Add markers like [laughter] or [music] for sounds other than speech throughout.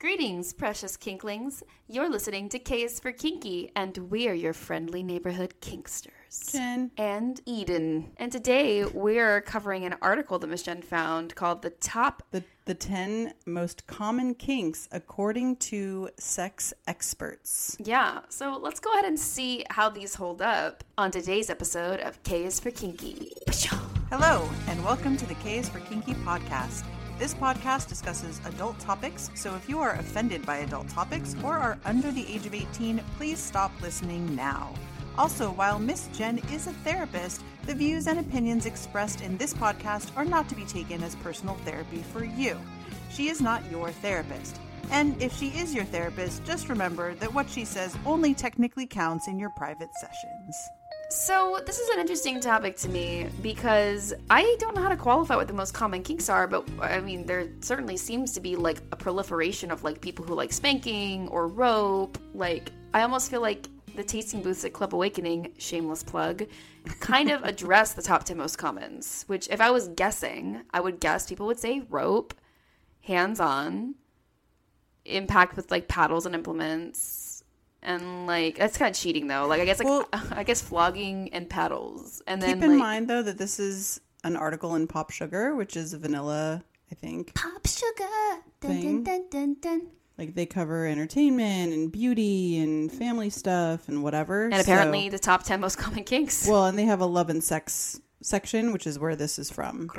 Greetings, precious kinklings. You're listening to K is for Kinky, and we are your friendly neighborhood kinksters. Jenn. And Eden. And today we're covering an article that Miss Jenn found called The Top. The, the 10 most common kinks according to sex experts. Yeah, so let's go ahead and see how these hold up on today's episode of K is for Kinky. Hello, and welcome to the K is for Kinky podcast. This podcast discusses adult topics, so if you are offended by adult topics or are under the age of 18, please stop listening now. Also, while Miss Jenn is a therapist, the views and opinions expressed in this podcast are not to be taken as personal therapy for you. She is not your therapist. And if she is your therapist, just remember that what she says only technically counts in your private sessions. So, this is an interesting topic to me because I don't know how to qualify what the most common kinks are, but I mean, there certainly seems to be like a proliferation of like people who like spanking or rope. Like, I almost feel like the tasting booths at Club Awakening, shameless plug, kind of [laughs] address the top 10 most commons, which if I was guessing, I would guess people would say rope, hands on, impact with like paddles and implements, and like that's kind of cheating though. Like I guess like Well- [laughs] I guess flogging and paddles, and then Keep in like, mind, though, that this is an article in Pop Sugar, which is vanilla, I think. pop sugar. Dun, Thing. dun, dun, dun, dun. Like they cover entertainment and beauty and family stuff and whatever. And apparently the top ten most common kinks. well, and they have a love and sex section, which is where this is from. [laughs]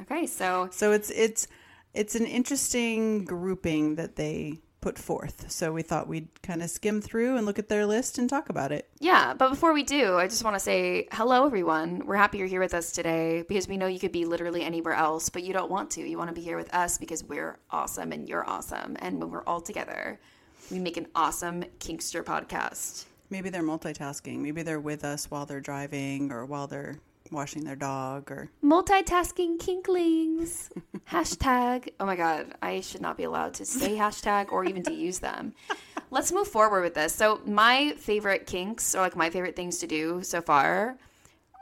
Okay, so So it's it's it's an interesting grouping that they put forth. So we thought we'd kind of skim through and look at their list and talk about it. yeah, but before we do, I just want to say hello, everyone. We're happy you're here with us today because we know you could be literally anywhere else, but you don't want to. You want to be here with us because we're awesome and you're awesome, and when we're all together, we make an awesome Kinkster podcast. Maybe they're multitasking. Maybe they're with us while they're driving or while they're washing their dog or Multitasking kinklings. [laughs] hashtag. Oh my god, I should not be allowed to say hashtag or even to use them. Let's move forward with this. So, my favorite kinks, or like my favorite things to do so far,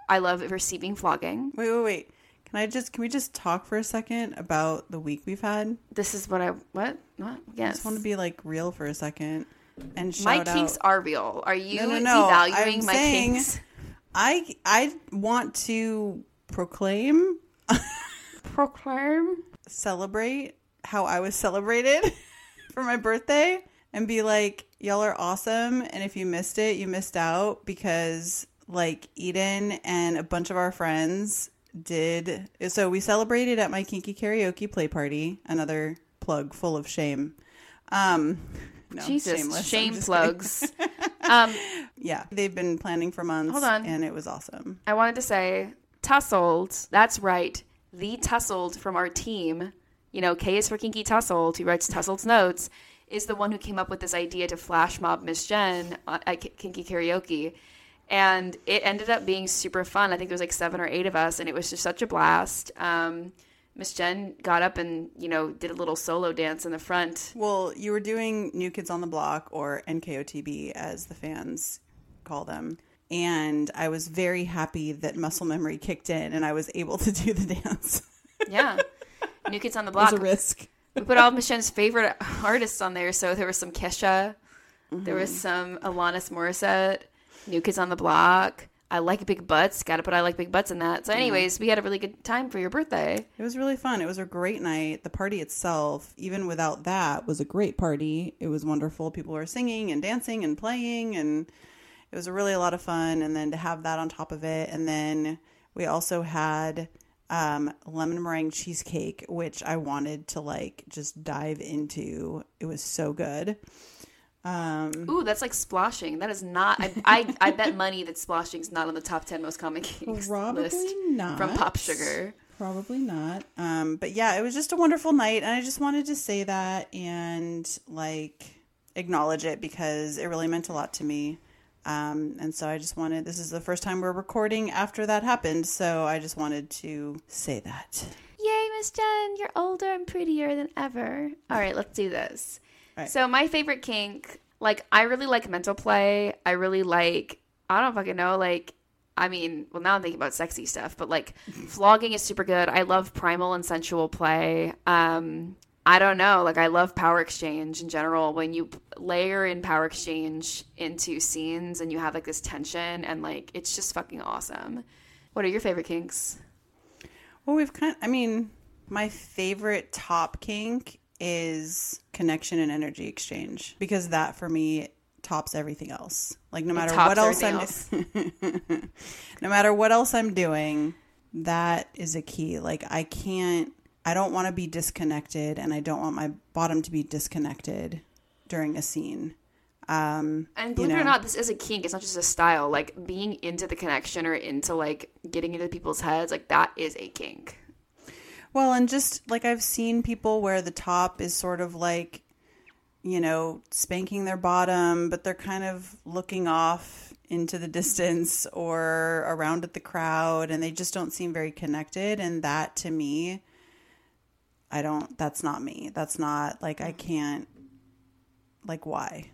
I love receiving flogging. Wait, wait, wait. Can I just can we just talk for a second about the week we've had? This is what I what what I yes. just want to be like real for a second and my out. kinks are real. Are you No, no, no. devaluing I'm my saying- kinks? I I want to proclaim, Proclaim. celebrate how I was celebrated [laughs] for my birthday and be like, y'all are awesome. And if you missed it, you missed out because like Eden and a bunch of our friends did. So we celebrated at my kinky karaoke play party. Another plug full of shame. Um, no, Jesus, shameless. Shame plugs. [laughs] um. Yeah, they've been planning for months. Hold on. and it was awesome. I wanted to say tussled. That's right. The tussled from our team, you know, K is for Kinky Tussled, who writes Tussled notes, is the one who came up with this idea to flash mob Miss Jenn at Kinky Karaoke. And it ended up being super fun. I think there was like seven or eight of us, and it was just such a blast. Um, Miss Jenn got up and, you know, did a little solo dance in the front. Well, you were doing New Kids on the Block or NKOTB as the fans call them. And I was very happy that muscle memory kicked in and I was able to do the dance. Yeah. [laughs] New Kids on the it Block. was a risk. We put all Miss Jenn's favorite artists on there. So there was some Kesha, there was mm-hmm. some Alanis Morissette, New Kids on the Block. I like big butts. Got to put I like big butts in that. So, anyways, we had a really good time for your birthday. It was really fun. It was a great night. The party itself, even without that, was a great party. It was wonderful. People were singing and dancing and playing, and it was really a lot of fun. And then to have that on top of it, and then we also had um, lemon meringue cheesecake, which I wanted to like just dive into. It was so good. Um, Ooh, that's like splashing. That is not. I I, I bet money that splashing's not on the top ten most common kinks Probably list not. from Pop Sugar. Probably not. Um, but yeah, it was just a wonderful night, and I just wanted to say that and like acknowledge it because it really meant a lot to me. Um, and so I just wanted. This is the first time we're recording after that happened, so I just wanted to say that. Yay, Miss Jenn, you're older and prettier than ever. All right, let's do this. Right. So, my favorite kink, like, I really like mental play. I really like, I don't fucking know, like, I mean, well, now I'm thinking about sexy stuff, but like, [laughs] flogging is super good. I love primal and sensual play. Um, I don't know. Like I love power exchange in general. When you layer in power exchange into scenes and you have like this tension and like it's just fucking awesome. What are your favorite kinks? Well, we've kind I mean, my favorite top kink is connection and energy exchange because that for me tops everything else. Like no matter what else I'm else. [laughs] no matter what else I'm doing, that is a key. Like I can't I don't want to be disconnected and I don't want my bottom to be disconnected during a scene. Um And you believe it know. or not, this is a kink. It's not just a style. Like being into the connection or into like getting into people's heads, like that is a kink. Well, and just like I've seen people where the top is sort of like, you know, spanking their bottom, but they're kind of looking off into the [laughs] distance or around at the crowd and they just don't seem very connected. And that to me, I don't, that's not me. That's not like, I can't, like, why?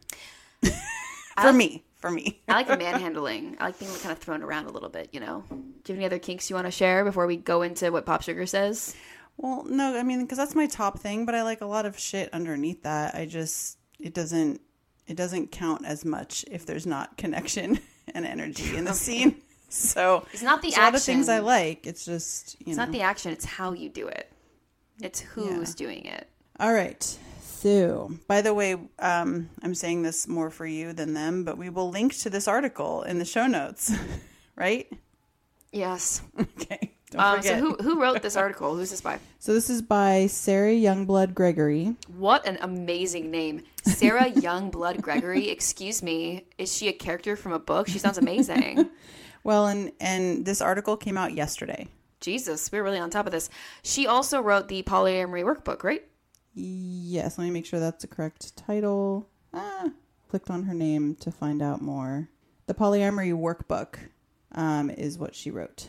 [laughs] for me, for me. [laughs] I like the manhandling. I like being kind of thrown around a little bit, you know. Do you have any other kinks you want to share before we go into what Pop Sugar says? Well, no, I mean, because that's my top thing, but I like a lot of shit underneath that. I just it doesn't it doesn't count as much if there's not connection [laughs] and energy in the scene. So It's not the it's a lot of things I like. It's just you It's know. not the action, it's how you do it. It's who's doing it. All right. By the way, um, I'm saying this more for you than them, but we will link to this article in the show notes, [laughs] right? Yes. [laughs] Okay. Don't Um, so who who wrote this article? Who's this by? so this is by Sara Youngblood Gregory. What an amazing name. Sara [laughs] Youngblood Gregory. Excuse me. Is she a character from a book? She sounds amazing. Well, and and this article came out yesterday. Jesus, we're really on top of this. She also wrote the polyamory workbook, right? Yes, let me make sure that's the correct title. Ah, clicked on her name to find out more. The Polyamory Workbook um, is what she wrote. So,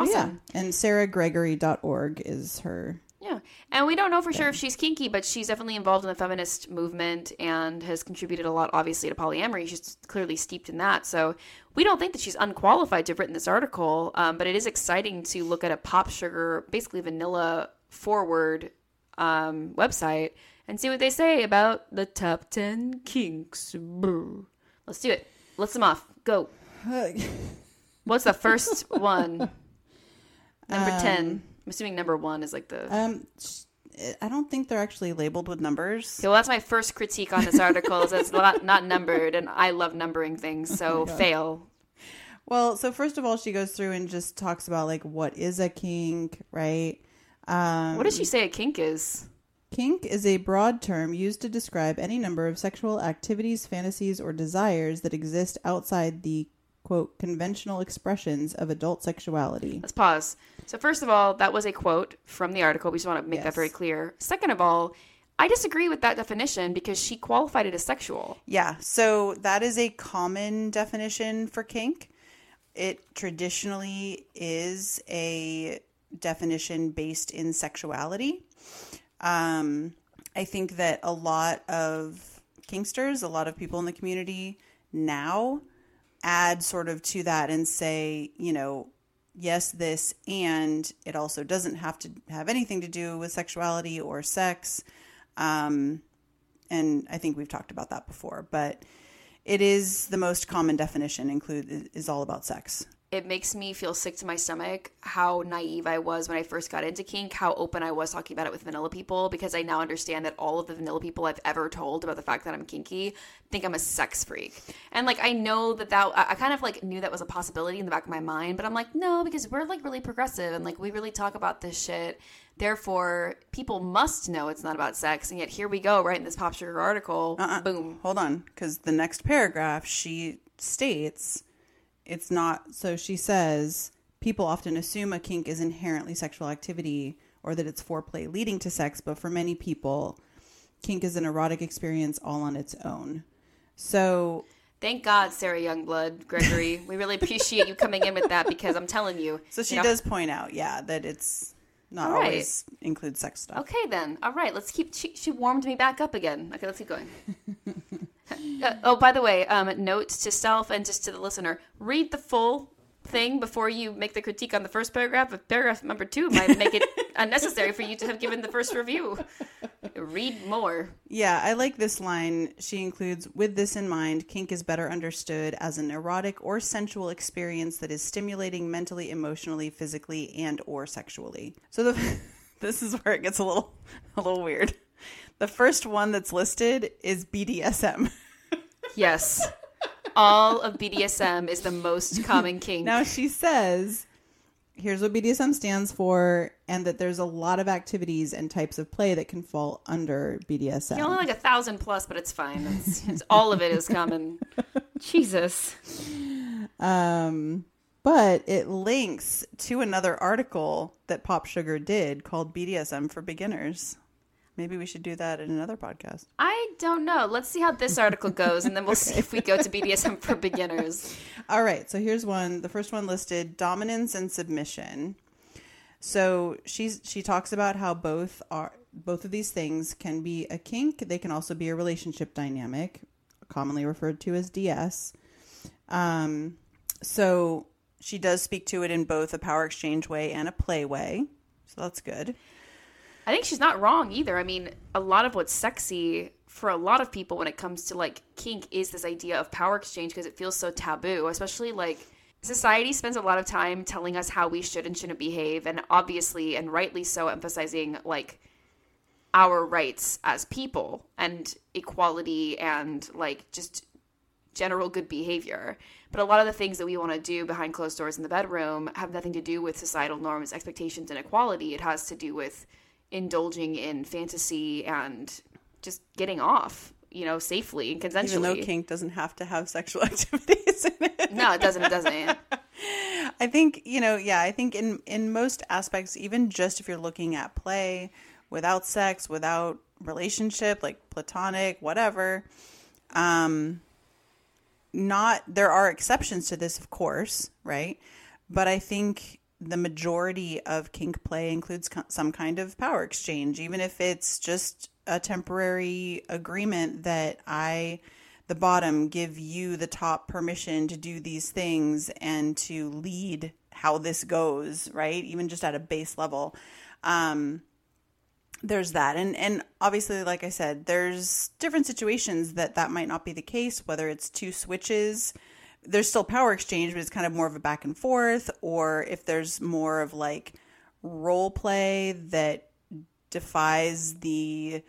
Awesome. yeah. And saragregory.org is her. Yeah. And we don't know for sure if she's kinky, but she's definitely involved in the feminist movement and has contributed a lot, obviously, to polyamory. She's clearly steeped in that. So we don't think that she's unqualified to have written this article, um, but it is exciting to look at a pop sugar, basically vanilla forward um, website and see what they say about the top 10 kinks. Brr. Let's do it. List them off. Go. [laughs] What's the first one? Number 10. I'm assuming number one is like the. Um, I don't think they're actually labeled with numbers. Okay, well, that's my first critique on this article. is it's not, not numbered, and I love numbering things, so [laughs] fail. Well, so first of all, she goes through and just talks about like what is a kink, right? Um, What does she say a kink is? Kink is a broad term used to describe any number of sexual activities, fantasies, or desires that exist outside the quote conventional expressions of adult sexuality. Let's pause. So, first of all, that was a quote from the article. We just want to make that very clear. Second of all, I disagree with that definition because she qualified it as sexual. Yeah, so that is a common definition for kink. It traditionally is a definition based in sexuality. Um, I think that a lot of kinksters, a lot of people in the community now add sort of to that and say, you know, yes, this, and it also doesn't have to have anything to do with sexuality or sex. Um, and I think we've talked about that before, but it is the most common definition include is all about sex. It makes me feel sick to my stomach how naive I was when I first got into kink, how open I was talking about it with vanilla people, because I now understand that all of the vanilla people I've ever told about the fact that I'm kinky think I'm a sex freak. And like, I know that that, I kind of like knew that was a possibility in the back of my mind, but I'm like, no, because we're like really progressive and like we really talk about this shit. Therefore, people must know it's not about sex. And yet here we go, right in this Pop Sugar article. Uh-uh. Boom. Hold on, because the next paragraph she states it's not. So she says people often assume a kink is inherently sexual activity or that it's foreplay leading to sex, but for many people, kink is an erotic experience all on its own. So Thank God, Sara Youngblood, Gregory. [laughs] we really appreciate you coming in with that because I'm telling you. So she you know- does point out, yeah, that it's not right. always includes sex stuff. Okay, then. All right, let's keep. She, she warmed me back up again. Okay, let's keep going. [laughs] Uh, oh, by the way, um, notes to self and just to the listener: read the full thing before you make the critique on the first paragraph. If paragraph number two might make it [laughs] unnecessary for you to have given the first review. Read more. Yeah, I like this line. She includes with this in mind, kink is better understood as an erotic or sensual experience that is stimulating mentally, emotionally, physically, and or sexually. So the [laughs] this is where it gets a little a little weird. The first one that's listed is BDSM. [laughs] Yes. All of BDSM is the most common kink. Now she says, here's what BDSM stands for, and that there's a lot of activities and types of play that can fall under BDSM. You're only like a thousand plus, but it's fine. It's, it's all of it is common. Jesus. Um, but it links to another article that Pop Sugar did called BDSM for Beginners. Maybe we should do that in another podcast. I don't know. Let's see how this article goes, and then we'll see [laughs] if we go to BDSM for beginners. [laughs] All right, so here's one. The first one listed dominance and submission. So she's she talks about how both are both of these things can be a kink. They can also be a relationship dynamic, commonly referred to as DS. Um, so she does speak to it in both a power exchange way and a play way. So that's good. I think she's not wrong either. I mean, a lot of what's sexy for a lot of people when it comes to like kink is this idea of power exchange because it feels so taboo, especially like society spends a lot of time telling us how we should and shouldn't behave and obviously and rightly so emphasizing like our rights as people and equality and like just general good behavior. But a lot of the things that we want to do behind closed doors in the bedroom have nothing to do with societal norms, expectations, and equality. It has to do with indulging in fantasy and just getting off, you know, safely and consensually. Even though kink doesn't have to have sexual [laughs] activities in it. no, it doesn't. It doesn't. [laughs] I think you know, yeah. I think in in most aspects, even just if you're looking at play without sex, without relationship, like platonic, whatever, um, not there are exceptions to this, of course, right? But I think the majority of kink play includes co- some kind of power exchange, even if it's just a temporary agreement that I, the bottom, give you the top permission to do these things and to lead how this goes, right? Even just at a base level. Um, there's that and and obviously like i said there's different situations that that might not be the case whether it's two switches there's still power exchange but it's kind of more of a back and forth or if there's more of like role play that defies the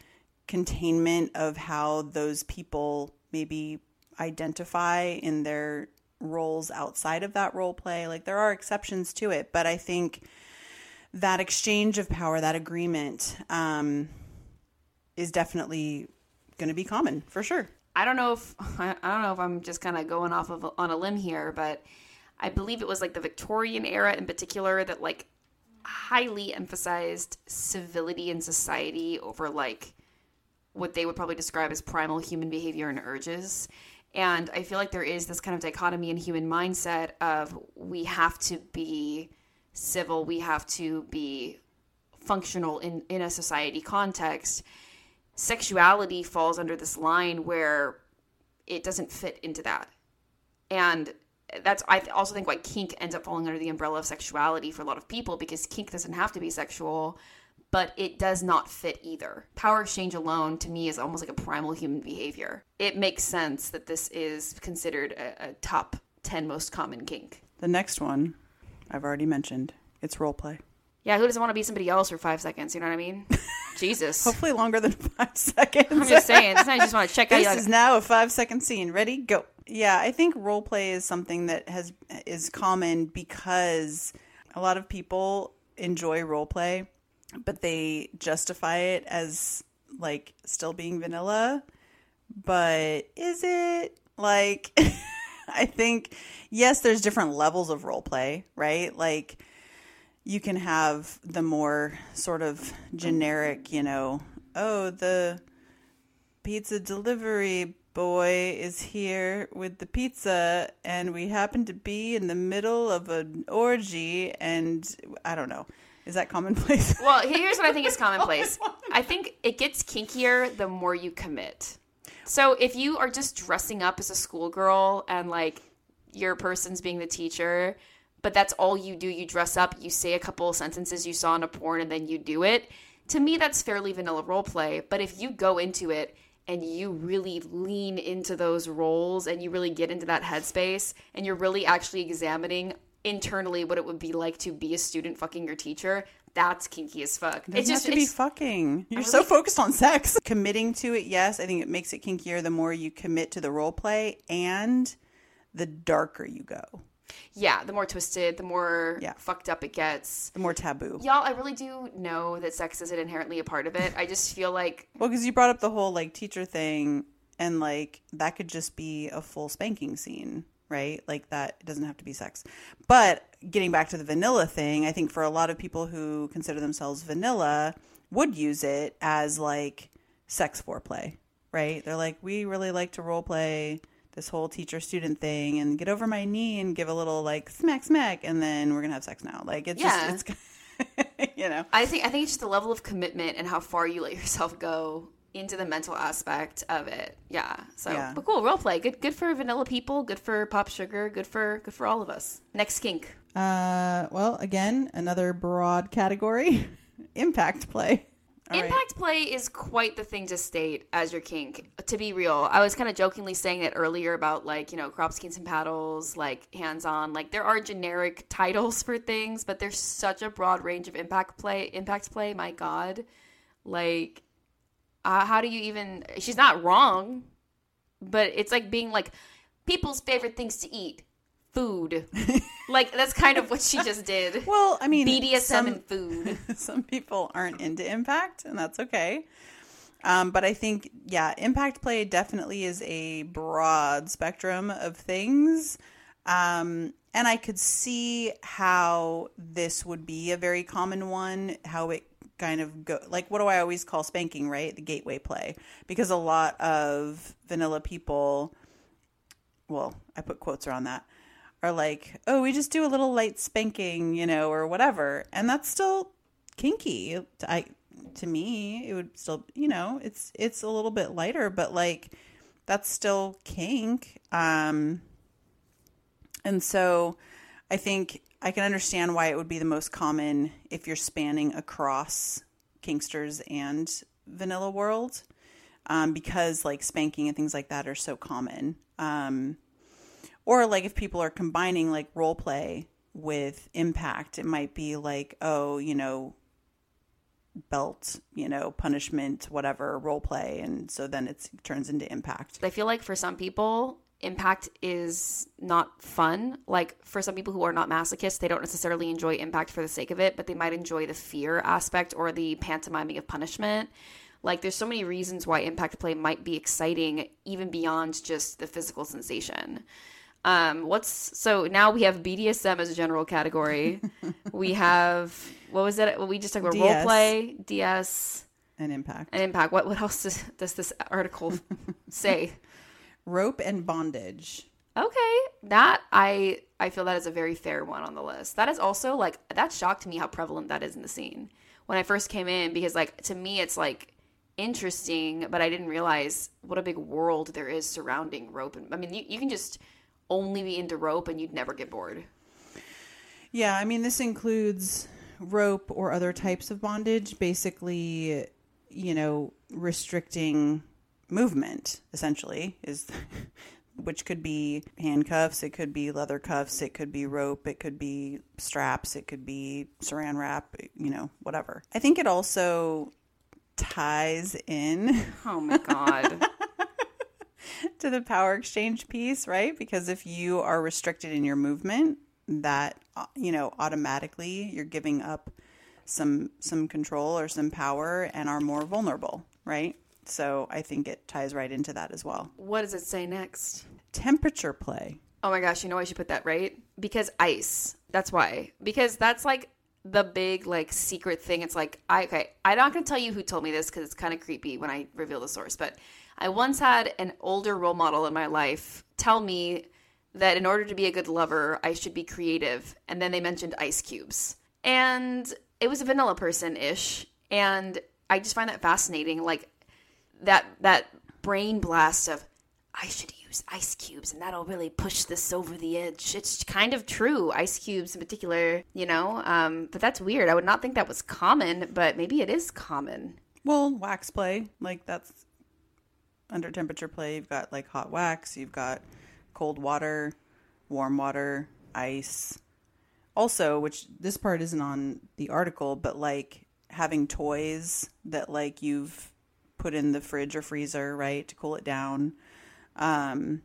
containment of how those people maybe identify in their roles outside of that role play like there are exceptions to it but i think that exchange of power, that agreement, um, is definitely going to be common for sure. I don't know if [laughs] I don't know if I'm just kind of going off of on a limb here, but I believe it was like the Victorian era in particular that like highly emphasized civility in society over like what they would probably describe as primal human behavior and urges. And I feel like there is this kind of dichotomy in human mindset of we have to be civil, we have to be functional in, in a society context. Sexuality falls under this line where it doesn't fit into that. And that's I also think why kink ends up falling under the umbrella of sexuality for a lot of people because kink doesn't have to be sexual, but it does not fit either. Power exchange alone to me is almost like a primal human behavior. It makes sense that this is considered a, a top 10 most common kink. The next one I've already mentioned. It's role play. Yeah, who doesn't want to be somebody else for five seconds? You know what I mean? [laughs] Jesus. Hopefully longer than [laughs] five seconds. I'm just saying. [laughs] Sometimes you just want to check out. this like, is now a five second scene. Ready? Go. Yeah, I think role play is something that has is common because a lot of people enjoy role play, but they justify it as like still being vanilla. But is it like I think yes, there's different levels of role play, right? Like you can have the more sort of generic, you know, oh, the pizza delivery boy is here with the pizza and we happen to be in the middle of an orgy and I don't know. Is that commonplace? [laughs] well, here's what I think is [laughs] commonplace. Oh I think it gets kinkier the more you commit. So if you are just dressing up as a schoolgirl and like your person's being the teacher, but that's all you do, you dress up, you say a couple of sentences you saw in a porn, and then you do it. to me that's fairly vanilla role play. But if you go into it and you really lean into those roles and you really get into that headspace and you're really actually examining internally what it would be like to be a student fucking your teacher, that's kinky as fuck. It just have to be fucking. You're so focused on sex. [laughs] Committing to it, yes, I think it makes it kinkier the more you commit to the role play and the darker you go. Yeah, the more twisted, the more Yeah. fucked up it gets. The more taboo. Y'all, I really do know that sex isn't inherently a part of it. I just feel like Well, because you brought up the whole like teacher thing, and like that could just be a full spanking scene, right? Like that doesn't have to be sex. But getting back to the vanilla thing, I think for a lot of people who consider themselves vanilla would use it as like sex foreplay, right? They're like, we really like to role play this whole teacher student thing and get over my knee and give a little like smack smack and then we're gonna have sex now. Like it's Yeah. just it's [laughs] you know. I think I think it's just the level of commitment and how far you let yourself go into the mental aspect of it. Yeah. So, Yeah. but cool role play. Good. Good for vanilla people. Good for pop sugar. Good for good for all of us. Next kink. Uh, well, again, another broad category [laughs] impact play. All right. Impact play is quite the thing to state as your kink. To be real, I was kind of jokingly saying it earlier about like you know crop skins and paddles, like hands on. Like there are generic titles for things, but there's such a broad range of impact play. Impact play, my god, like uh, how do you even? She's not wrong, but it's like being like people's favorite things to eat, food. [laughs] like that's kind of what she just did. [laughs] Well, I mean, BDSM some, and food. [laughs] some people aren't into impact, and that's okay. Um, but I think, yeah, impact play definitely is a broad spectrum of things. Um, and I could see how this would be a very common one, how it kind of go like what do I always call spanking, right? The gateway play. Because a lot of vanilla people well, I put quotes around that, are like, oh, we just do a little light spanking, you know, or whatever. And that's still kinky. I to me, it would still, you know, it's it's a little bit lighter, but like that's still kink. Um and so I think I can understand why it would be the most common if you're spanning across kinksters and vanilla world um, because like spanking and things like that are so common. Um, or like if people are combining like role play with impact, it might be like, oh, you know, belt, you know, punishment, whatever, role play. And so then it turns into impact. I feel like for some people, impact is not fun. Like for some people who are not masochists, they don't necessarily enjoy impact for the sake of it, but they might enjoy the fear aspect or the pantomiming of punishment. Like there's so many reasons why impact play might be exciting even beyond just the physical sensation. Um, what's so now we have BDSM as a general category. [laughs] we have what was it? We just talked about role play, DS, And impact. and impact. What what else does, does this article [laughs] say? Rope and bondage. Okay, that I I feel that is a very fair one on the list. That is also like that shocked me how prevalent that is in the scene when I first came in because like to me it's like interesting, but I didn't realize what a big world there is surrounding rope. And I mean, you, you can just only be into rope and you'd never get bored. Yeah, I mean, this includes rope or other types of bondage, basically, you know, restricting movement, essentially, is [laughs] which could be handcuffs, it could be leather cuffs, it could be rope, it could be straps, it could be saran wrap, you know, whatever. I think it also ties in Oh my god. [laughs] [laughs] to the power exchange piece, right? Because if you are restricted in your movement, that uh, you know automatically you're giving up some some control or some power and are more vulnerable, right? So I think it ties right into that as well. what does it say next? Temperature play. Oh my gosh, you know I should put that right? Because ice. That's why. Because that's like the big like secret thing. It's like I okay, I'm not gonna tell you who told me this because it's kind of creepy when I reveal the source. But I once had an older role model in my life tell me that in order to be a good lover, I should be creative. And then they mentioned ice cubes, and it was a vanilla person ish, and I just find that fascinating. Like that that brain blast of I should use ice cubes and that'll really push this over the edge. It's kind of true, ice cubes in particular, you know? Um, but that's weird. I would not think that was common, but maybe it is common. Well, wax play, like that's under temperature play. You've got like hot wax, you've got cold water, warm water, ice. Also, which this part isn't on the article, but like having toys that like you've put in the fridge or freezer, right, to cool it down. Um,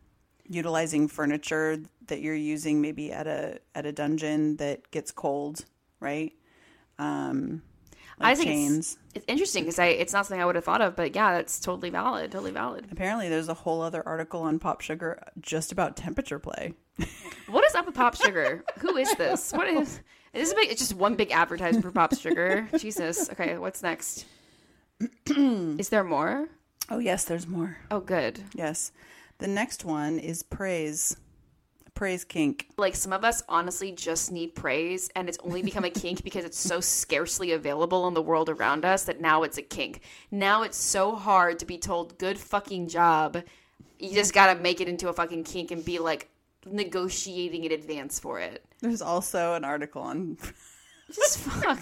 utilizing furniture that you're using maybe at a at a dungeon that gets cold, right? Um, like I think chains. it's, it's interesting because I it's not something I would have thought of, but yeah, that's totally valid. Totally valid. Apparently, there's a whole other article on Pop Sugar just about temperature play. What is up with Pop Sugar? Who is this? What is is this a big? It's just one big advertisement for Pop Sugar. Jesus. Okay, what's next? [clears throat] is there more? Oh, yes, there's more. Oh, good. Yes. The next one is praise. Praise kink. Like some of us honestly just need praise, and it's only become a [laughs] kink because it's so scarcely available in the world around us that now it's a kink. Now it's so hard to be told "good fucking job." You just gotta make it into a fucking kink and be like negotiating in advance for it. There's also an article on. [laughs] Just fuck.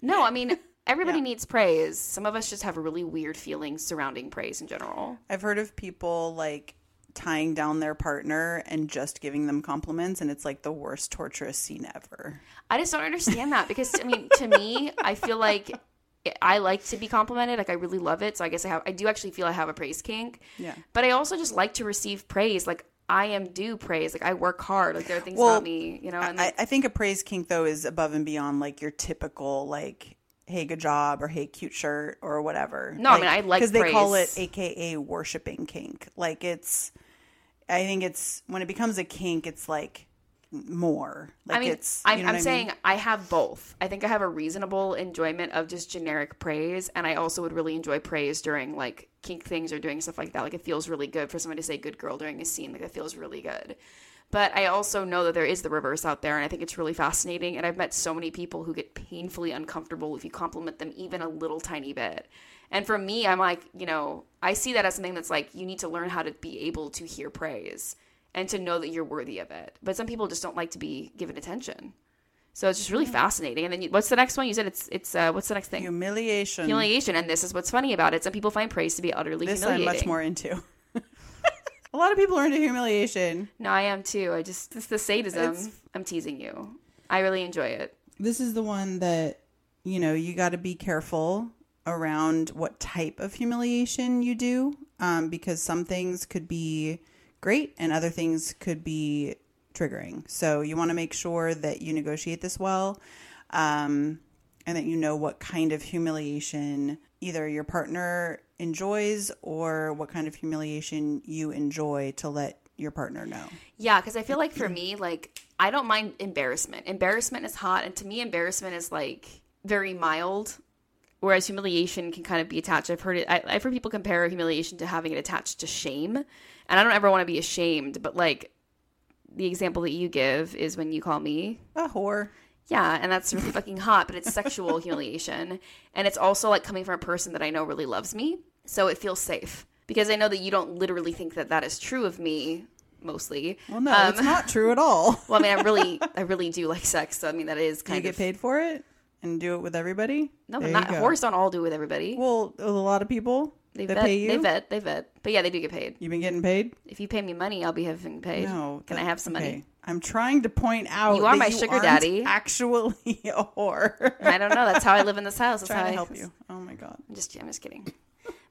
no, I mean everybody Yeah. needs praise. Some of us just have really weird feelings surrounding praise in general. I've heard of people like tying down their partner and just giving them compliments, and it's like the worst torturous scene ever. I just don't understand that because I mean, to me, I feel like I like to be complimented. Like I really love it. So I guess I have. I do actually feel I have a praise kink. Yeah. But I also just like to receive praise. Like I am due praise. Like I work hard. Like there are things Well, about me, you know. And I, I think a praise kink though is above and beyond like your typical like hey good job or hey cute shirt or whatever. No, I mean, I like because they call it. AKA worshiping kink. Like it's, I think it's when it becomes a kink, it's like more. Like I mean, it's. I'm, you know I'm what I saying? I have both. I think I have a reasonable enjoyment of just generic praise, and I also would really enjoy praise during like kink things or doing stuff like that. Like it feels really good for someone to say "good girl" during a scene. Like it feels really good. But I also know that there is the reverse out there, and I think it's really fascinating. And I've met so many people who get painfully uncomfortable if you compliment them even a little tiny bit. And for me, I'm like, you know, I see that as something that's like you need to learn how to be able to hear praise and to know that you're worthy of it. But some people just don't like to be given attention. So it's just really fascinating. And then you, what's the next one? You said it's it's uh, what's the next thing? humiliation. Humiliation. And this is what's funny about it. Some people find praise to be utterly this I'm much more into. [laughs] a lot of people are into humiliation. No, I am too. I just it's the sadism. It's- I'm teasing you. I really enjoy it. This is the one that you know you got to be careful around what type of humiliation you do, um, because some things could be great and other things could be triggering. So you want to make sure that you negotiate this well, um, and that you know what kind of humiliation either your partner enjoys or what kind of humiliation you enjoy to let your partner know. Yeah, because I feel like for me, like I don't mind embarrassment. Embarrassment is hot, and to me, embarrassment is like very mild, whereas humiliation can kind of be attached. I've heard it. I, I've heard people compare humiliation to having it attached to shame, and I don't ever want to be ashamed. But like the example that you give is when you call me A whore. yeah, and that's really fucking hot, but it's sexual humiliation. And it's also like coming from a person that I know really loves me. So it feels safe because I know that you don't literally think that that is true of me mostly. Well, no, Um, it's not true at all. [laughs] Well, I mean, I really, [laughs] I really do like sex. So I mean, that is kind of. Do you kind get paid for it and do it with everybody? no, There but you not go. horse don't all do it with everybody. Well, a lot of people they that vet, pay you. they vet, they vet. But yeah, they do get paid. You've been getting paid? If you pay me money, I'll be having paid. No. Can that- I have some money? okay. I'm trying to point out You are that my sugar aren't daddy. Actually, [laughs] a whore. I don't know. That's how I live in this house. That's trying how to I help you. [laughs] Oh my god. I'm just I'm just kidding.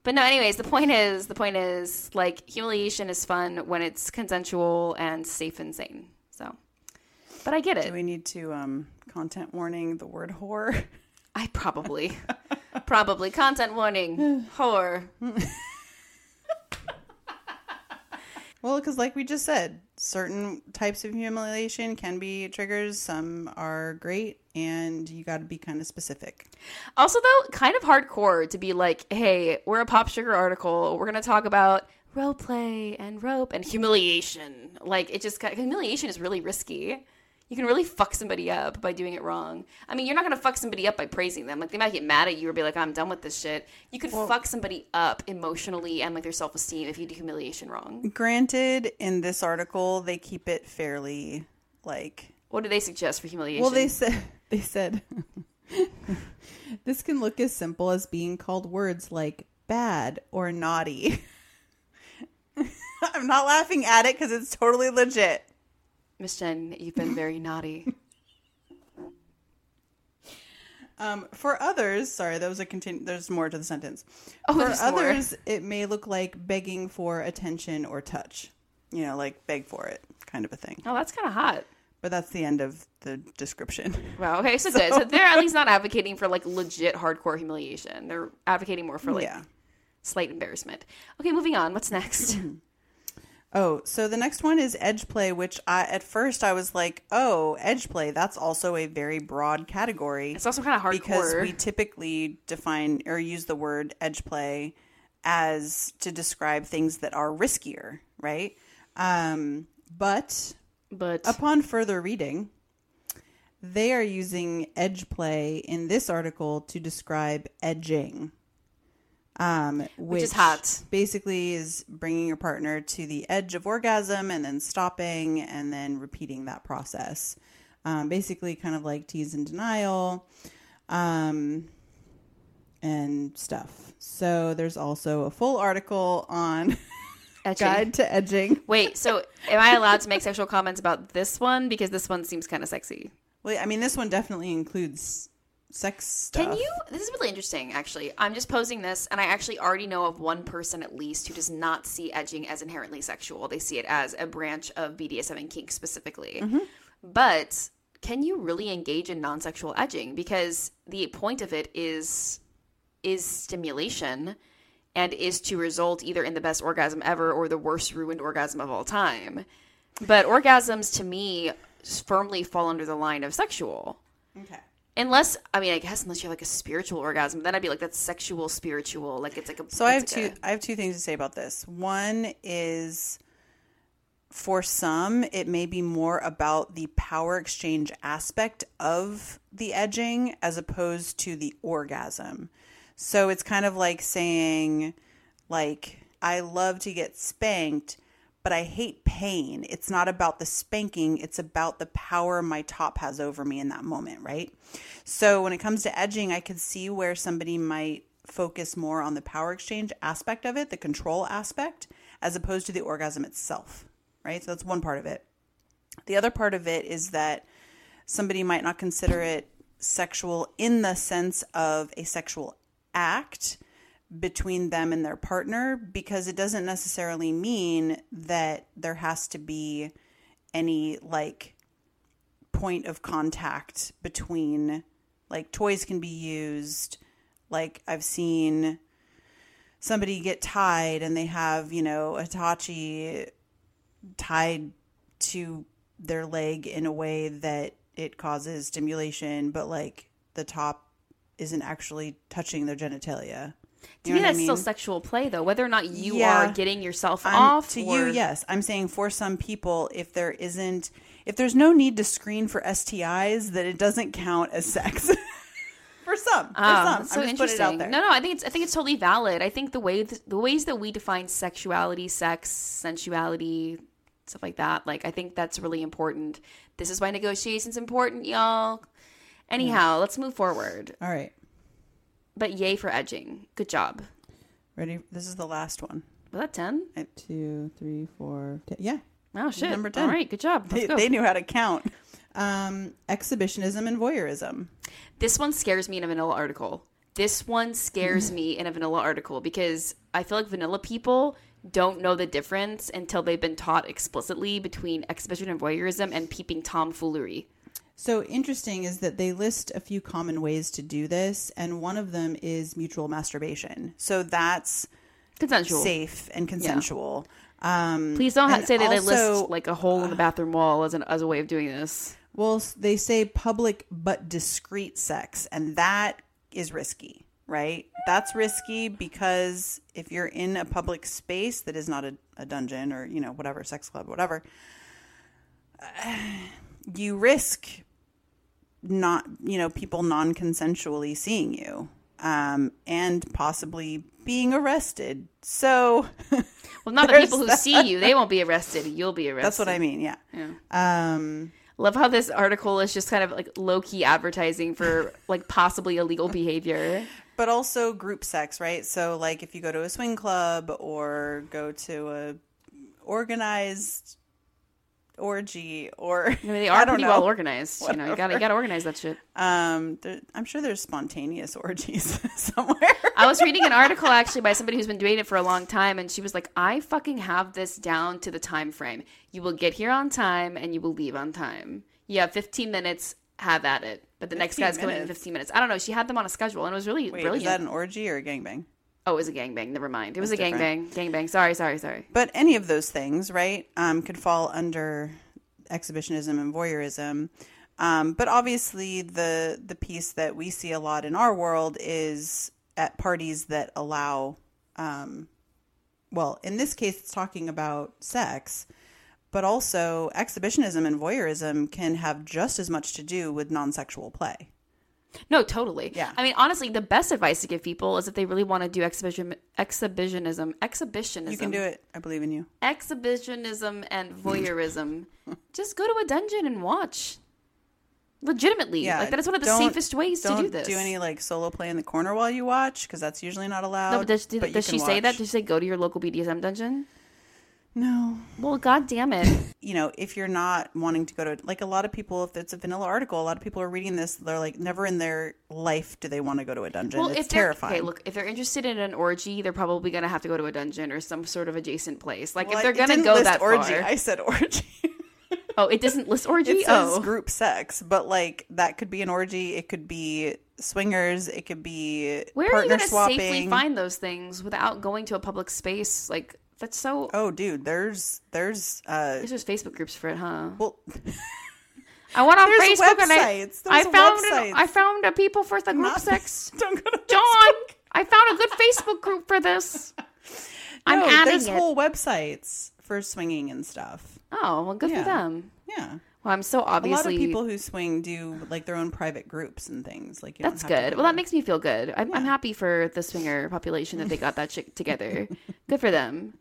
But no, anyways, the point is the point is like humiliation is fun when it's consensual and safe and sane. So but I get Do it. we need to um content warning the word whore? [laughs] I probably probably content warning. Whore. [laughs] Well, because like we just said, certain types of humiliation can be triggers. Some are great, and you got to be kind of specific. Also though, kind of hardcore to be like, hey, we're a pop sugar article. We're gonna talk about role play and rope and humiliation. Like it just got humiliation is really risky. You can really fuck somebody up by doing it wrong. I mean, you're not gonna fuck somebody up by praising them. Like they might get mad at you or be like, "I'm done with this shit." You could fuck somebody up emotionally and like their self esteem if you do humiliation wrong. Granted, in this article, they keep it fairly like. What do they suggest for humiliation? Well, they said [laughs] they said [laughs] this can look as simple as being called words like bad or naughty. [laughs] I'm not laughing at it because it's totally legit. Miss Jenn, you've been very naughty. [laughs] Um, for others, sorry, that was a continu- There's more to the sentence. Oh, for there's more. others, it may look like begging for attention or touch. You know, like beg for it, kind of a thing. Oh, that's kind of hot. But that's the end of the description. Wow. Okay, so, [laughs] good. So they're at least not advocating for like legit hardcore humiliation. They're advocating more for like yeah. slight embarrassment. Okay, moving on. What's next? [clears throat] Oh, so the next one is edge play, which I at first I was like, oh, edge play. That's also a very broad category. it's also kind of hardcore. because we typically define or use the word edge play as to describe things that are riskier, right? Um, but but upon further reading, they are using edge play in this article to describe edging. Um, which, is hot. Basically, is bringing your partner to the edge of orgasm and then stopping and then repeating that process. Um, basically, kind of like tease and denial, um, and stuff. So there's also a full article on [laughs] Edging. guide to edging. Wait, so am I allowed to make sexual comments about this one because this one seems kind of sexy? Well, I mean, this one definitely includes sex stuff. Can you? This is really interesting, actually. I'm just posing this, and I actually already know of one person at least who does not see edging as inherently sexual. They see it as a branch of BDSM and kink specifically. Mm-hmm. But can you really engage in non-sexual edging? Because the point of it is is stimulation and is to result either in the best orgasm ever or the worst ruined orgasm of all time. But orgasms to me firmly fall under the line of sexual. Okay. Unless I mean, I guess unless you have like a spiritual orgasm, then I'd be like that's sexual spiritual. Like it's like a. So I have it's two. like I have two things to say about this. One is, for some, it may be more about the power exchange aspect of the edging as opposed to the orgasm. So it's kind of like saying, like, I love to get spanked, but I hate pain. It's not about the spanking, it's about the power my top has over me in that moment, right? So when it comes to edging, I could see where somebody might focus more on the power exchange aspect of it, the control aspect, as opposed to the orgasm itself, right? So that's one part of it. The other part of it is that somebody might not consider it sexual in the sense of a sexual act between them and their partner because it doesn't necessarily mean that there has to be any like point of contact between like toys can be used. Like i've seen somebody get tied and they have you know Hitachi tied to their leg in a way that it causes stimulation but like the top isn't actually touching their genitalia to You me, what I that's still sexual play, though. Whether or not you Yeah. are getting yourself I'm- off to or- you yes i'm saying for some people if there isn't if there's no need to screen for stis that it doesn't count as sex [laughs] for some for Oh, some so i'm just putting it out interesting. there No, no, I think it's I think it's totally valid. I think the way the ways that we define sexuality, sex, sensuality, stuff like that, like I think that's really important. This is why negotiation's important, y'all. Anyhow, let's move forward. all right But yay for edging. Good job. ready this is the last one Was that ten? Two, three, four, ten. Yeah. Oh shit. Number 10. All right, good job. They, go. they knew how to count um exhibitionism and voyeurism This one scares me in a vanilla article. This one scares me in a vanilla article because I feel like vanilla people don't know the difference until they've been taught explicitly between exhibition and voyeurism and peeping tomfoolery. So interesting is that they list a few common ways to do this, and one of them is mutual masturbation. So that's Consensual. safe and consensual. Um, Please don't ha- say that they list like a hole in the bathroom wall as an as a way of doing this. Well, they say public but discreet sex, and that is risky, right? That's risky because if you're in a public space that is not a, a dungeon or, you know, whatever, sex club, whatever, you risk not, you know, people non consensually seeing you um, and possibly being arrested. So Well, not [laughs] the people who that. see you; they won't be arrested. You'll be arrested. that's what I mean. Yeah. Yeah. Um, Love how this article is just kind of like low key advertising for [laughs] like possibly illegal behavior. but also group sex, right? So, like, if you go to a swing club or go to a organized orgy, or I mean, [laughs] they are don't pretty know. well organized. You know, you gotta you gotta organize that shit. Um, there, I'm sure there's spontaneous [laughs] orgies [laughs] somewhere. I was reading an article actually by somebody who's been doing it for a long time, and she was like, "I fucking have this down to the time frame. You will get here on time, and you will leave on time. You have 15 minutes. Have at it." But the next 15 guy's coming in 15 minutes. I don't know. She had them on a schedule, and it was really Wait, brilliant. is that an orgy or a gangbang? Oh, it was a gangbang. Never mind. It was That's a gangbang. Gangbang. Sorry, sorry, sorry. But any of those things, right, um, could fall under exhibitionism and voyeurism. Um, but obviously, the the piece that we see a lot in our world is at parties that allow, um, well, in this case, it's talking about sex, but also exhibitionism and voyeurism can have just as much to do with non sexual play. No, totally. Yeah. I mean, honestly, the best advice to give people is if they really want to do exhibition, exhibitionism, exhibitionism. You can do it. I believe in you. Exhibitionism and voyeurism. [laughs] just go to a dungeon and watch. Legitimately, Yeah, like that is one of the safest ways to Don't this. do any like solo play in the corner while you watch because that's usually not allowed. No, but does, did- but you does she can say that? watch. Does she say go to your local BDSM dungeon? No. Well, god damn it. [coughs] You know, if you're not wanting to go to like a lot of people, if it's a vanilla article, a lot of people are reading this. They're like, never in their life do they want to go to a dungeon. well, it's if terrifying. okay, look, if they're interested in an orgy, they're probably gonna have to go to a dungeon or some sort of adjacent place. Like Well, if they're gonna go that orgy. far. I said orgy. [laughs] Oh, it doesn't list orgy. it says oh, group sex, but like that could be an orgy. It could be swingers. It could be where are you gonna safely find those things without going to a public space? Like that's so. oh, dude, there's there's uh There's just Facebook groups for it, huh? well I went on There's Facebook and I, websites. I found websites. I found a people for the group not- sex. [laughs] don't go to John, Facebook. I found a good Facebook group for this. [laughs] I'm no, adding there's it. whole websites for swinging and stuff. Oh well, good Yeah. for them. Yeah. Well, I'm so obviously. A lot of people who swing do like their own private groups and things. Like you that's good. go Well, that makes me feel good. I'm, I'm happy for the swinger population that they got that shit together. good for them.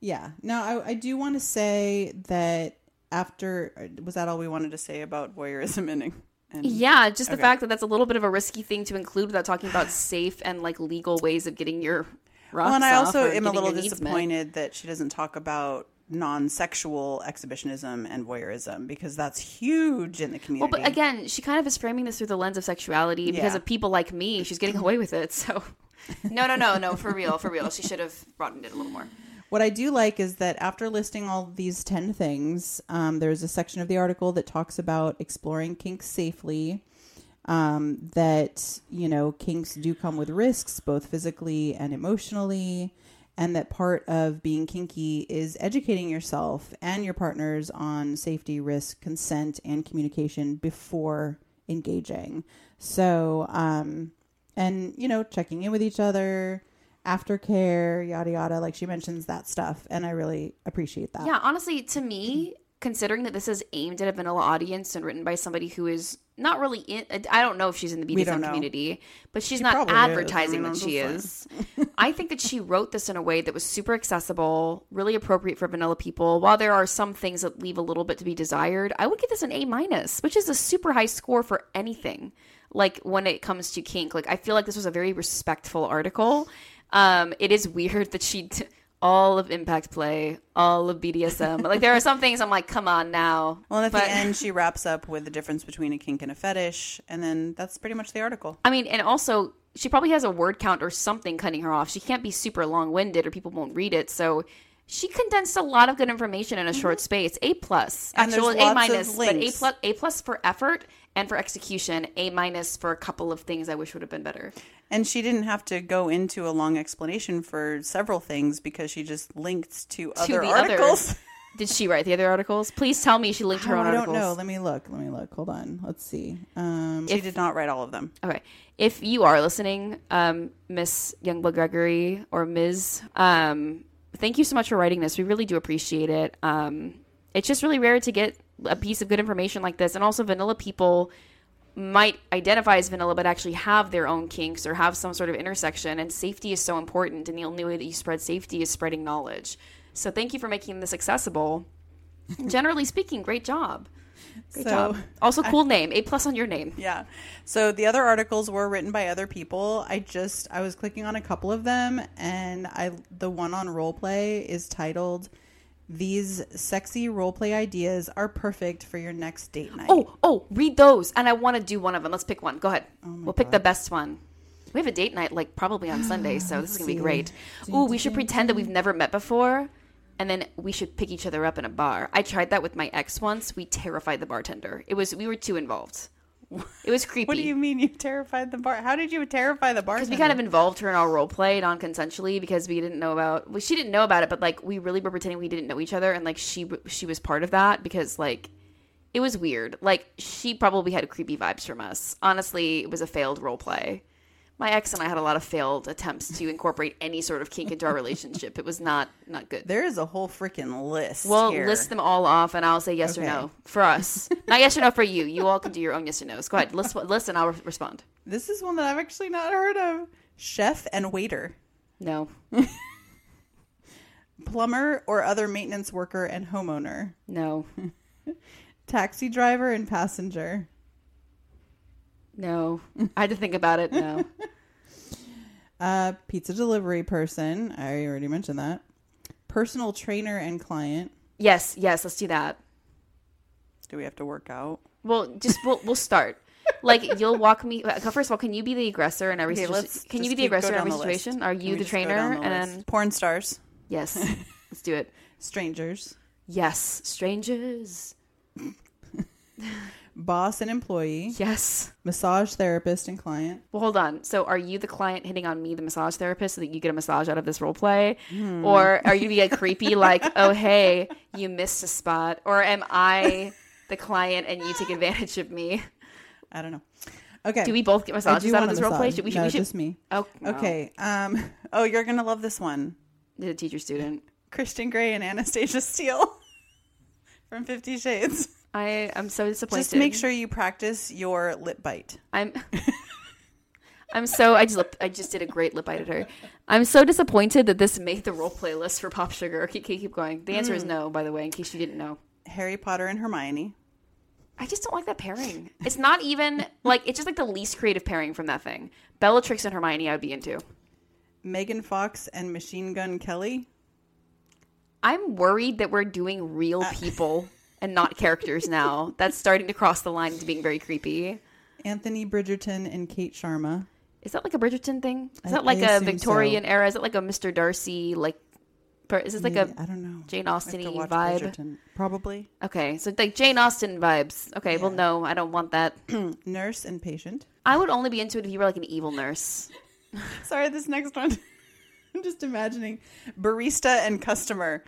Yeah. Now, I, I do want to say that after was that all we wanted to say about voyeurism and, and Yeah, just the Okay. fact that that's a little bit of a risky thing to include without talking about safe and like legal ways of getting your rocks well, and I also am a little your needs met. disappointed that she doesn't talk about non-sexual exhibitionism and voyeurism because that's huge in the Well, community. but again, she kind of is framing this through the lens of sexuality because Yeah. of people like me. She's getting away with it. So, [laughs] no, no, no, no, for real, for real. She should have broadened it a little more. What I do like is that after listing all these 10 things, um, there's a section of the article that talks about exploring kinks safely. Um, that, you know, kinks do come with risks, both physically and emotionally. And that part of being kinky is educating yourself and your partners on safety, risk, consent, and communication before engaging. So, um, and, you know, checking in with each other, aftercare, yada yada. Like she mentions that stuff, and I really appreciate that. Yeah, honestly, to me, considering that this is aimed at a vanilla audience and written by somebody who is not really in, I don't know if she's in the BDSM community, but she's not advertising that she is. [laughs] I think that she wrote this in a way that was super accessible, really appropriate for vanilla people. While there are some things that leave a little bit to be desired, I would give this an A minus, which is a super high score for anything. Like when it comes to kink, like I feel like this was a very respectful article. Um, it is weird [laughs] that she. T- all of impact play, all of BDSM. Like there are some things I'm like, come on now. well, at But- the end, she wraps up with the difference between a kink and a fetish, and then that's pretty much the article. I mean, and also she probably has a word count or something cutting her off. She can't be super long winded or people won't read it. So she condensed a lot of good information in a short space. A plus, Mm-hmm. Actually A minus, but A plus, A plus for effort and for execution. A minus for a couple of things I wish would have been better. And she didn't have to go into a long explanation for several things because she just linked to, To other articles. other. [laughs] Did she write the other articles? Please tell me she linked her own I don't know. Let me look. Let me look. Hold on. Let's see. Um, she did not write all of them. Okay. If you are listening, um, Miss Youngblood Gregory or Ms., um, thank you so much for writing this. We really do appreciate it. Um, it's just really rare to get a piece of good information like this, and also vanilla people might identify as vanilla but actually have their own kinks or have some sort of intersection and safety is so important and the only way that you spread safety is spreading knowledge. So thank you for making this accessible. [laughs] Generally speaking great job. Great So, job. Also cool name a plus on your name. Yeah. So the other articles were written by other people. I just I was clicking on a couple of them and I the one on role play is titled These sexy roleplay ideas are perfect for your next date night. oh oh read those. And i want to do one of them. Let's pick one. Go ahead. Oh we'll pick the best one. We have a date night like probably on sunday so this is gonna be great. ooh we should pretend that we've never met before and then we should pick each other up in a bar. I tried that with my ex once. We terrified the bartender. It was we were too involved [laughs] it was creepy What do you mean you terrified the bar? How did you terrify the bar? because we kind of involved her in our role play non-consensually because we didn't know about well she didn't know about it but like we really were pretending we didn't know each other and like she she was part of that because like it was weird like she probably had creepy vibes from us honestly it was a failed role play my ex and i had a lot of failed attempts to incorporate any sort of kink into our relationship. It was not not good. There is a whole freaking list. well here. list them all off and i'll say yes or no for us. Not yes or no for you. You all can do your own yes or no's. Go ahead list, list and i'll re- respond. This is one that I've actually not heard of. Chef and waiter, no. [laughs] Plumber or other maintenance worker and homeowner, no. [laughs] Taxi driver and passenger, No, I had to think about it. No, [laughs] uh, pizza delivery person. I already mentioned that. Personal trainer and client. yes, yes, let's do that. Do we have to work out? Well, just we'll we'll start. Like you'll walk me. uh, First of all, can you be the aggressor in every Okay, situation? Can you be the aggressor in every the list. situation? Are you the trainer? the And list? porn stars, yes, [laughs] let's do it. strangers, Yes, strangers. [laughs] boss and employee, Yes. massage therapist and client. Well, hold on. So, are you the client hitting on me, the massage therapist, so that you get a massage out of this role play, Hmm. or are you being creepy [laughs] like, oh hey, you missed a spot, or am I the client and you take advantage of me? I don't know. Okay. Do we both get I massages do out of want a this role play? massage. Should we? Should, no, we should. just me. Oh. Okay. Um. [laughs] Oh, you're gonna love this one. The teacher student. Christian Grey and Anastasia Steele [laughs] from Fifty Shades. I am so disappointed. Just make sure you practice your lip bite. I'm. [laughs] I'm so I just lip, I just did a great lip bite at her. I'm so disappointed that this made the role playlist for PopSugar. Keep, keep keep going. The answer is hmm. no, by the way, in case you didn't know. Harry Potter and Hermione. I just don't like that pairing. It's not even like it's just like the least creative pairing from that thing. Bellatrix and Hermione, I would be into. Megan Fox and Machine Gun Kelly. I'm worried that we're doing real uh, people [laughs] and not characters now. That's starting to cross the line into being very creepy. Anthony Bridgerton and Kate Sharma. Is that like a Bridgerton thing? Is I- that like I a Victorian so. era? Is it like a Mr. Darcy like? Is this like Maybe- a I don't know. Jane I have to Austen vibe? Bridgerton. Probably. Okay, so like Jane Austen vibes. Okay, well no, I don't want that. [clears throat] Nurse and patient. I would only be into it if you were like an evil nurse. [laughs] Sorry, this next one. [laughs] I'm just imagining barista and customer.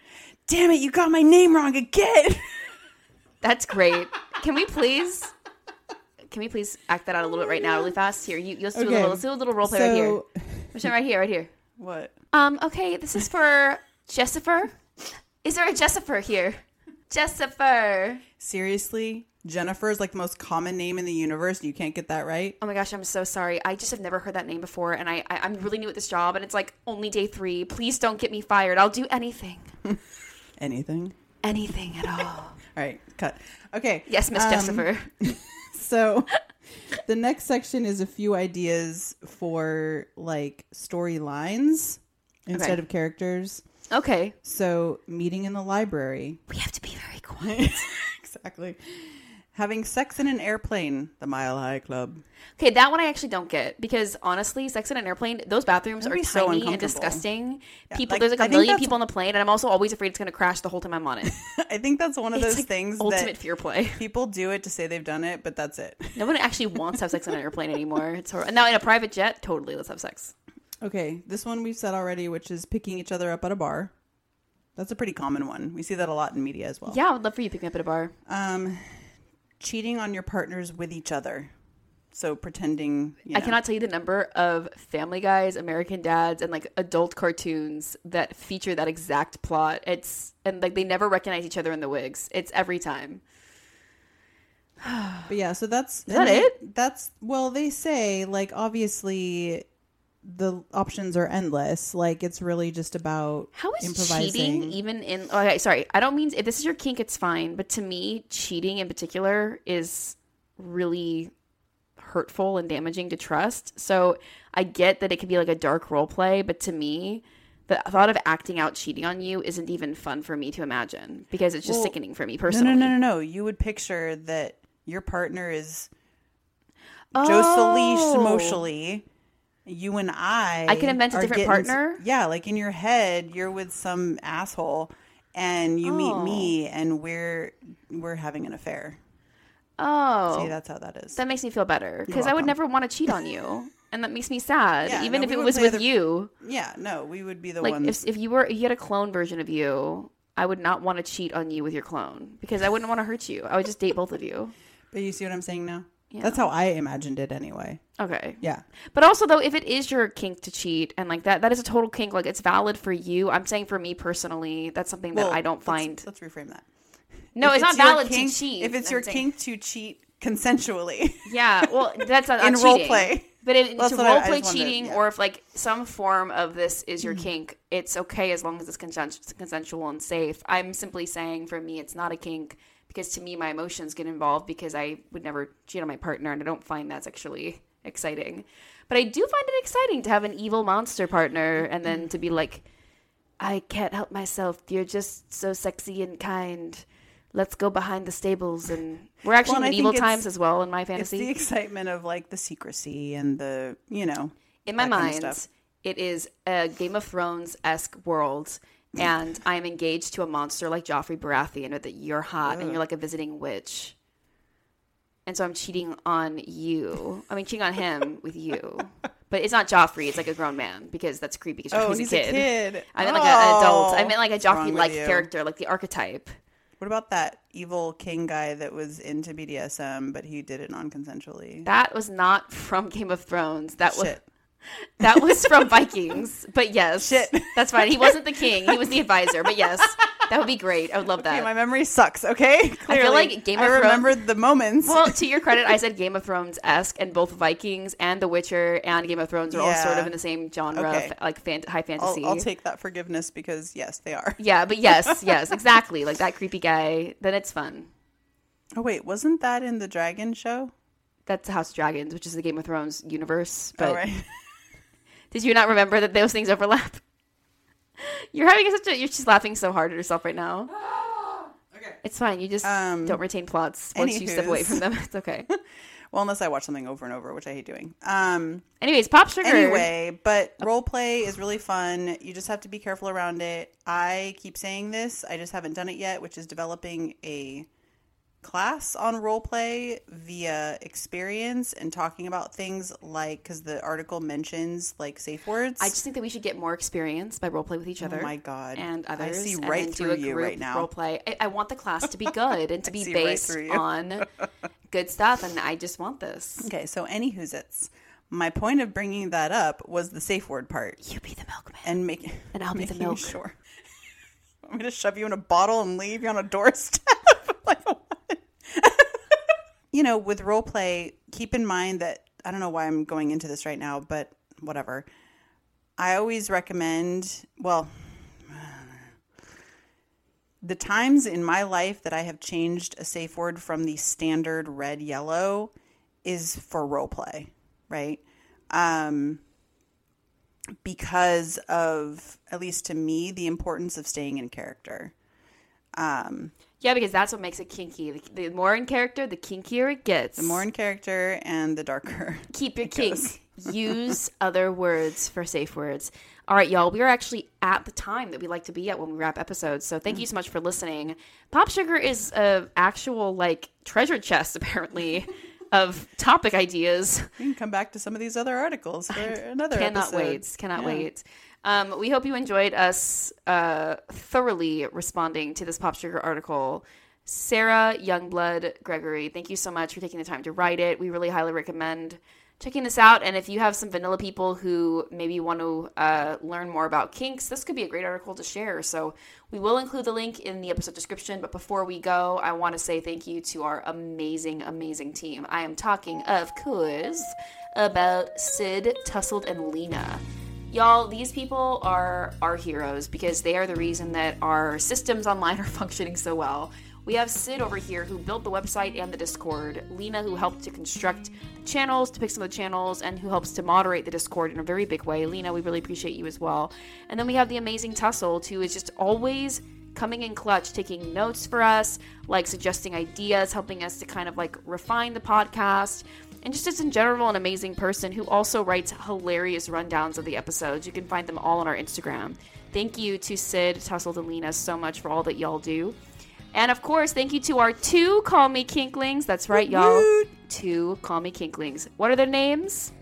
Damn it, you got my name wrong again. [laughs] That's great. Can we please? Can we please act that out a little bit right now, really fast? Here, you let's do a little let's do a little role play right here. so, it right here, right here. what? Um, okay, this is for Jessifer. Is there a Jessifer here? Jessifer. Seriously? Jennifer is like the most common name in the universe. You can't get that right. Oh my gosh, I'm so sorry. I just have never heard that name before, and I, I I'm really new at this job, and it's like only day three. Please don't get me fired. I'll do anything, [laughs] Anything. anything at all. All right, cut. Okay. Yes, Miss um, Jessifer. [laughs] So the next section is a few ideas for like storylines instead Okay. of characters. Okay, So meeting in the library. we have to be very quiet. [laughs] exactly. Having sex in an airplane, the Mile High Club. Okay, that one I actually don't get because honestly, sex in an airplane, those bathrooms That'd are so tiny and disgusting. Yeah, People, like, there's like I a think million people on the plane, and I'm also always afraid it's going to crash the whole time I'm on it. [laughs] I think that's one of It's those like things ultimate fear play. [laughs] people do it to say they've done it, but that's it. No one actually wants to have sex in an [laughs] airplane anymore. It's horrible. Now in a private jet, totally, let's have sex. Okay, this one we've said already, which is picking each other up at a bar. That's a pretty common one. We see that a lot in media as well. Yeah, I would love for you to pick me up at a bar. Um, cheating on your partners with each other. So pretending. You I cannot tell you the number of Family Guys, American Dads, and like adult cartoons that feature that exact plot. It's and like they never recognize each other in the wigs. It's every time. But yeah, so that's Is that they- it? That's well, they say like obviously the options are endless. Like it's really just about How is improvising. cheating even in? Okay, sorry, I don't mean if this is your kink, it's fine. But to me, cheating in particular is really hurtful and damaging to trust. So I get that it could be like a dark role play, but to me, the thought of acting out cheating on you isn't even fun for me to imagine because it's just Well, sickening for me personally. no, no, no, no. You would picture that your partner is Josely Oh. Shmoshely. You and I. I can invent a different partner? Yeah, like in your head, you're with some asshole, and you meet Oh. me, and we're we're having an affair. Oh, See, that's how that is. that makes me feel better because I would never want to cheat on you, and that makes me sad. Yeah, even no, if it was with other- you. yeah, no, we would be the like ones. if, if you were if you had a clone version of you i would not want to cheat on you with your clone because i wouldn't want to hurt you i would just date both of you but you see what I'm saying now? Yeah. That's how I imagined it anyway. okay Yeah. but also though if it is your kink to cheat and like that that is a total kink like it's valid for you i'm saying for me personally that's something that Well, i don't let's- find Let's, reframe that. no If it's, not valid kink- to cheat If it's your kink to cheat consensually [laughs] yeah well that's [laughs] not, in role cheating. play. But if That's to what I- I role play cheating, yeah. or if like some form of this is your mm-hmm. kink, it's okay as long as it's consensual and safe. I'm simply saying for me, it's not a kink because to me, my emotions get involved because I would never cheat on my partner, and I don't find that sexually exciting. But I do find it exciting to have an evil monster partner, and then to be like, I can't help myself. You're just so sexy and kind. Let's go behind the stables, and we're actually Well, in medieval times as well in my fantasy. It's the excitement of like the secrecy and the you know in my that kind of mind, it is a Game of Thrones esque world, and I'm engaged to a monster like Joffrey Baratheon, or that you're hot and you're like a visiting witch. And so I'm cheating on you. I mean, cheating on him with you. [laughs] But it's not Joffrey. It's like a grown man because that's creepy. Because Oh, he's, he's a a kid. kid. I meant like a- an adult. I Oh, meant like a Joffrey like character, like the archetype. What about that evil king guy that was into BDSM, but he did it non-consensually? That was not [laughs] from Game of Thrones. That was Shit. That was from Vikings. But yes. Shit. That's fine. He wasn't the king. He was the advisor. But yes, that would be great. I would love that. Okay, my memory sucks. Okay, Clearly. I feel like Game of I Thrones- remembered the moments. well, to your credit, I said Game of Thrones esque, and both Vikings and The Witcher and Game of Thrones are all sort of in the same genre, Okay. of, like fan- high I'll, fantasy. I'll take that forgiveness because yes, they are. yeah, but yes, [laughs] yes, exactly. Like that creepy guy. Then it's fun. Oh wait, wasn't that in the Dragon show? That's House of Dragons, which is the Game of Thrones universe. Oh, but oh right. Did you not remember that those things overlap? [laughs] You're having such a. You're just laughing so hard at yourself right now. [gasps] Okay. It's fine. You just Um, don't retain plots once you step away anywho's. from them. [laughs] It's okay. Well, unless I watch something over and over, which I hate doing. Um. Anyways, PopSugar. Anyway, but role play is really fun. You just have to be careful around it. I keep saying this. I just haven't done it yet, which is developing a class on role play via experience and talking about things like because the article mentions like safe words. I just think that we should get more experience by role play with each oh other. Oh my God. And I others. see and right do through you right now. Role play. I, I want the class to be [laughs] good and to be see right based on good stuff, and I just want this. okay, so any who's it's. My point of bringing that up was the safe word part You be the milkman. and make And I'll be [laughs] the milk. Sure. [laughs] I'm going to shove you in a bottle and leave you on a doorstep? You know, with role play, keep in mind that I don't know why I'm going into this right now, but whatever. I always recommend, well, [sighs] the times in my life that I have changed a safe word from the standard red yellow is for role play, right? Um, because of, at least to me, the importance of staying in character. Um, Yeah, because that's what makes it kinky. The, the more in character, the kinkier it gets. the more in character and the darker. [laughs] keep your it kink. [laughs] Use other words for safe words. All right, y'all. We are actually at the time that we like to be at when we wrap episodes. So thank mm. you so much for listening. PopSugar is a actual like treasure chest [laughs] apparently of topic ideas. You can come back to some of these other articles for another Cannot episode. wait. Cannot Yeah. wait. Um, we hope you enjoyed us uh, thoroughly responding to this PopSugar article. Sara Youngblood Gregory, thank you so much for taking the time to write it. We really highly recommend checking this out. And if you have some vanilla people who maybe want to uh, learn more about kinks, this could be a great article to share. So we will include the link in the episode description. But before we go, I want to say thank you to our amazing, amazing team. I am talking, of course, about Sid, Tussled, and Lena. Y'all, these people are our heroes because they are the reason that our systems online [laughs] are functioning so well. We have Sid over here who built the website and the Discord, Lena who helped to construct the channels, to pick some of the channels, and who helps to moderate the Discord in a very big way. Lena, we really appreciate you as well. And then we have the amazing Tussled who is just always coming in clutch, taking notes for us, like suggesting ideas, helping us to kind of like refine the podcast and just as in general an amazing person who also writes hilarious rundowns of the episodes. You can find them all on our Instagram. Thank you to Sid, Tussled, and Lena so much for all that y'all do. And of course, thank you to our two Call Me Kinklings. That's right, y'all. Two Call Me Kinklings. What are their names?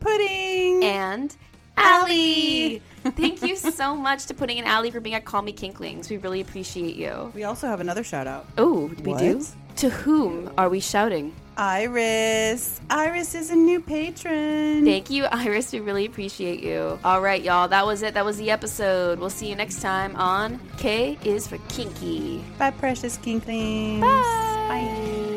Pudding. And Allie. thank you [laughs] so much to Pudding and Allie for being at Call Me Kinklings. We really appreciate you. we also have another shout out. Oh, we do? To whom are we shouting? Iris. Iris is a new patron. Thank you, Iris. We really appreciate you. All right, y'all. That was it. That was the episode. We'll see you next time on K is for Kinky. Bye, precious kinklings. Bye. Bye.